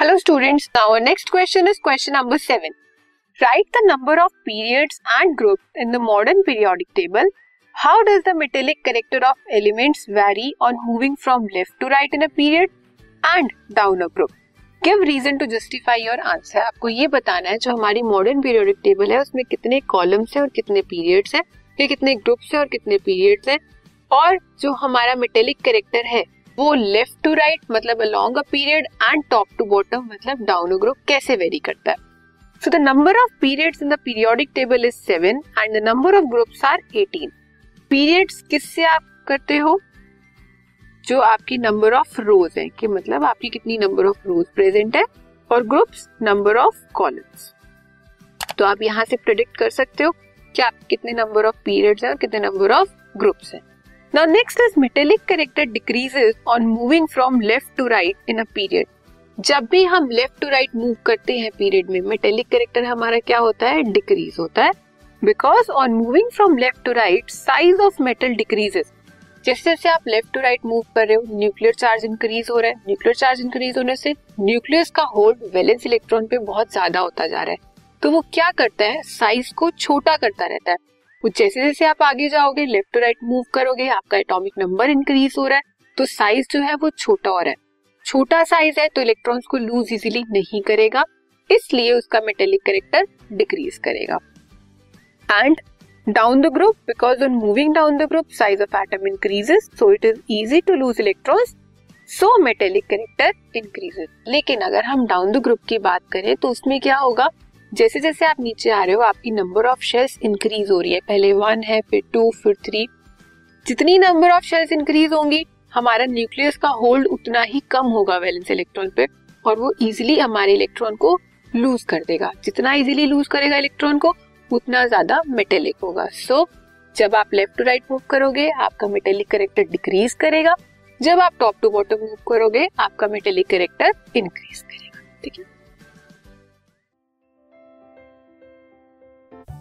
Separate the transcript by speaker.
Speaker 1: Hello students now next question is question number seven right the number of periods and group in the modern periodic table how does the metallic character of elements vary on moving from left to right in a period and down a group give reason to justify your answer आपको ये बताना है, जो हमारी modern periodic table है, उसमें कितने columns है और कितने पीरियड्स है कितने ग्रुप्स है और कितने पीरियड्स है, और जो हमारा मेटेलिक करेक्टर है वो लेफ़्ट टू राइट मतलब along a period and top to bottom मतलब डाउन ग्रुप कैसे वेरी करता है? So the number of periods in the periodic table is seven and the number of groups are eighteen periods किससे आप करते हो? जो आपकी नंबर ऑफ़ रोज है, कि मतलब आपकी कितनी नंबर ऑफ़ रोज प्रेजेंट है और ग्रुप्स नंबर ऑफ़ कॉलम्स तो आप यहाँ से प्रिडिक्ट कर सकते हो कि आप कितने नंबर ऑफ़ पीरियड्स हैं और कितने नंबर ऑफ़ ग्रुप्स हैं। Now, next is metallic character decreases on moving from left to right in a period. जब भी हम लेफ़्ट टू राइट मूव करते हैं पीरियड में मेटेलिक कैरेक्टर हमारा क्या होता है? डिक्रीज होता है. Because on moving from left to right size of metal decreases जैसे जैसे आप लेफ़्ट टू राइट मूव कर रहे हो न्यूक्लियर चार्ज इंक्रीज हो रहा है. न्यूक्लियर चार्ज इंक्रीज होने से न्यूक्लियस का होल्ड वैलेंस इलेक्ट्रॉन पे बहुत ज़्यादा होता जा रहा है. तो वो क्या करता है? साइज़ को छोटा करता रहता है. जैसे जैसे आप आगे जाओगे लेफ़्ट टू राइट मूव करोगे, आपका एटॉमिक नंबर इंक्रीज हो रहा है तो साइज़ जो है वो छोटा रहा है। छोटा साइज़ है तो इलेक्ट्रॉन्स को लूज इजीली नहीं करेगा, इसलिए उसका मेटेलिक करेक्टर डिक्रीज करेगा। And down the group because on moving down the group size of atom increases so it is easy to lose electrons so metallic character increases लेकिन अगर हम down the group की बात करें तो उसमें क्या होगा? जैसे जैसे आप नीचे आ रहे हो आपकी नंबर ऑफ़ शेल्स इंक्रीज हो रही है। पहले वन है फिर टू फिर थ्री जितनी नंबर ऑफ़ शेल्स इंक्रीज होंगी हमारा न्यूक्लियस का होल्ड उतना ही कम होगा वैलेंस इलेक्ट्रॉन पे और वो इजिली हमारे इलेक्ट्रॉन को लूज कर देगा। जितना इजिली लूज करेगा इलेक्ट्रॉन को उतना ज़्यादा मेटेलिक होगा। सो so, जब आप लेफ़्ट टू राइट मूव करोगे आपका मेटेलिक करेक्टर डिक्रीज करेगा। जब आप टॉप टू बॉटम मूव करोगे आपका मेटेलिक करेक्टर इंक्रीज करेगा। ठीक है?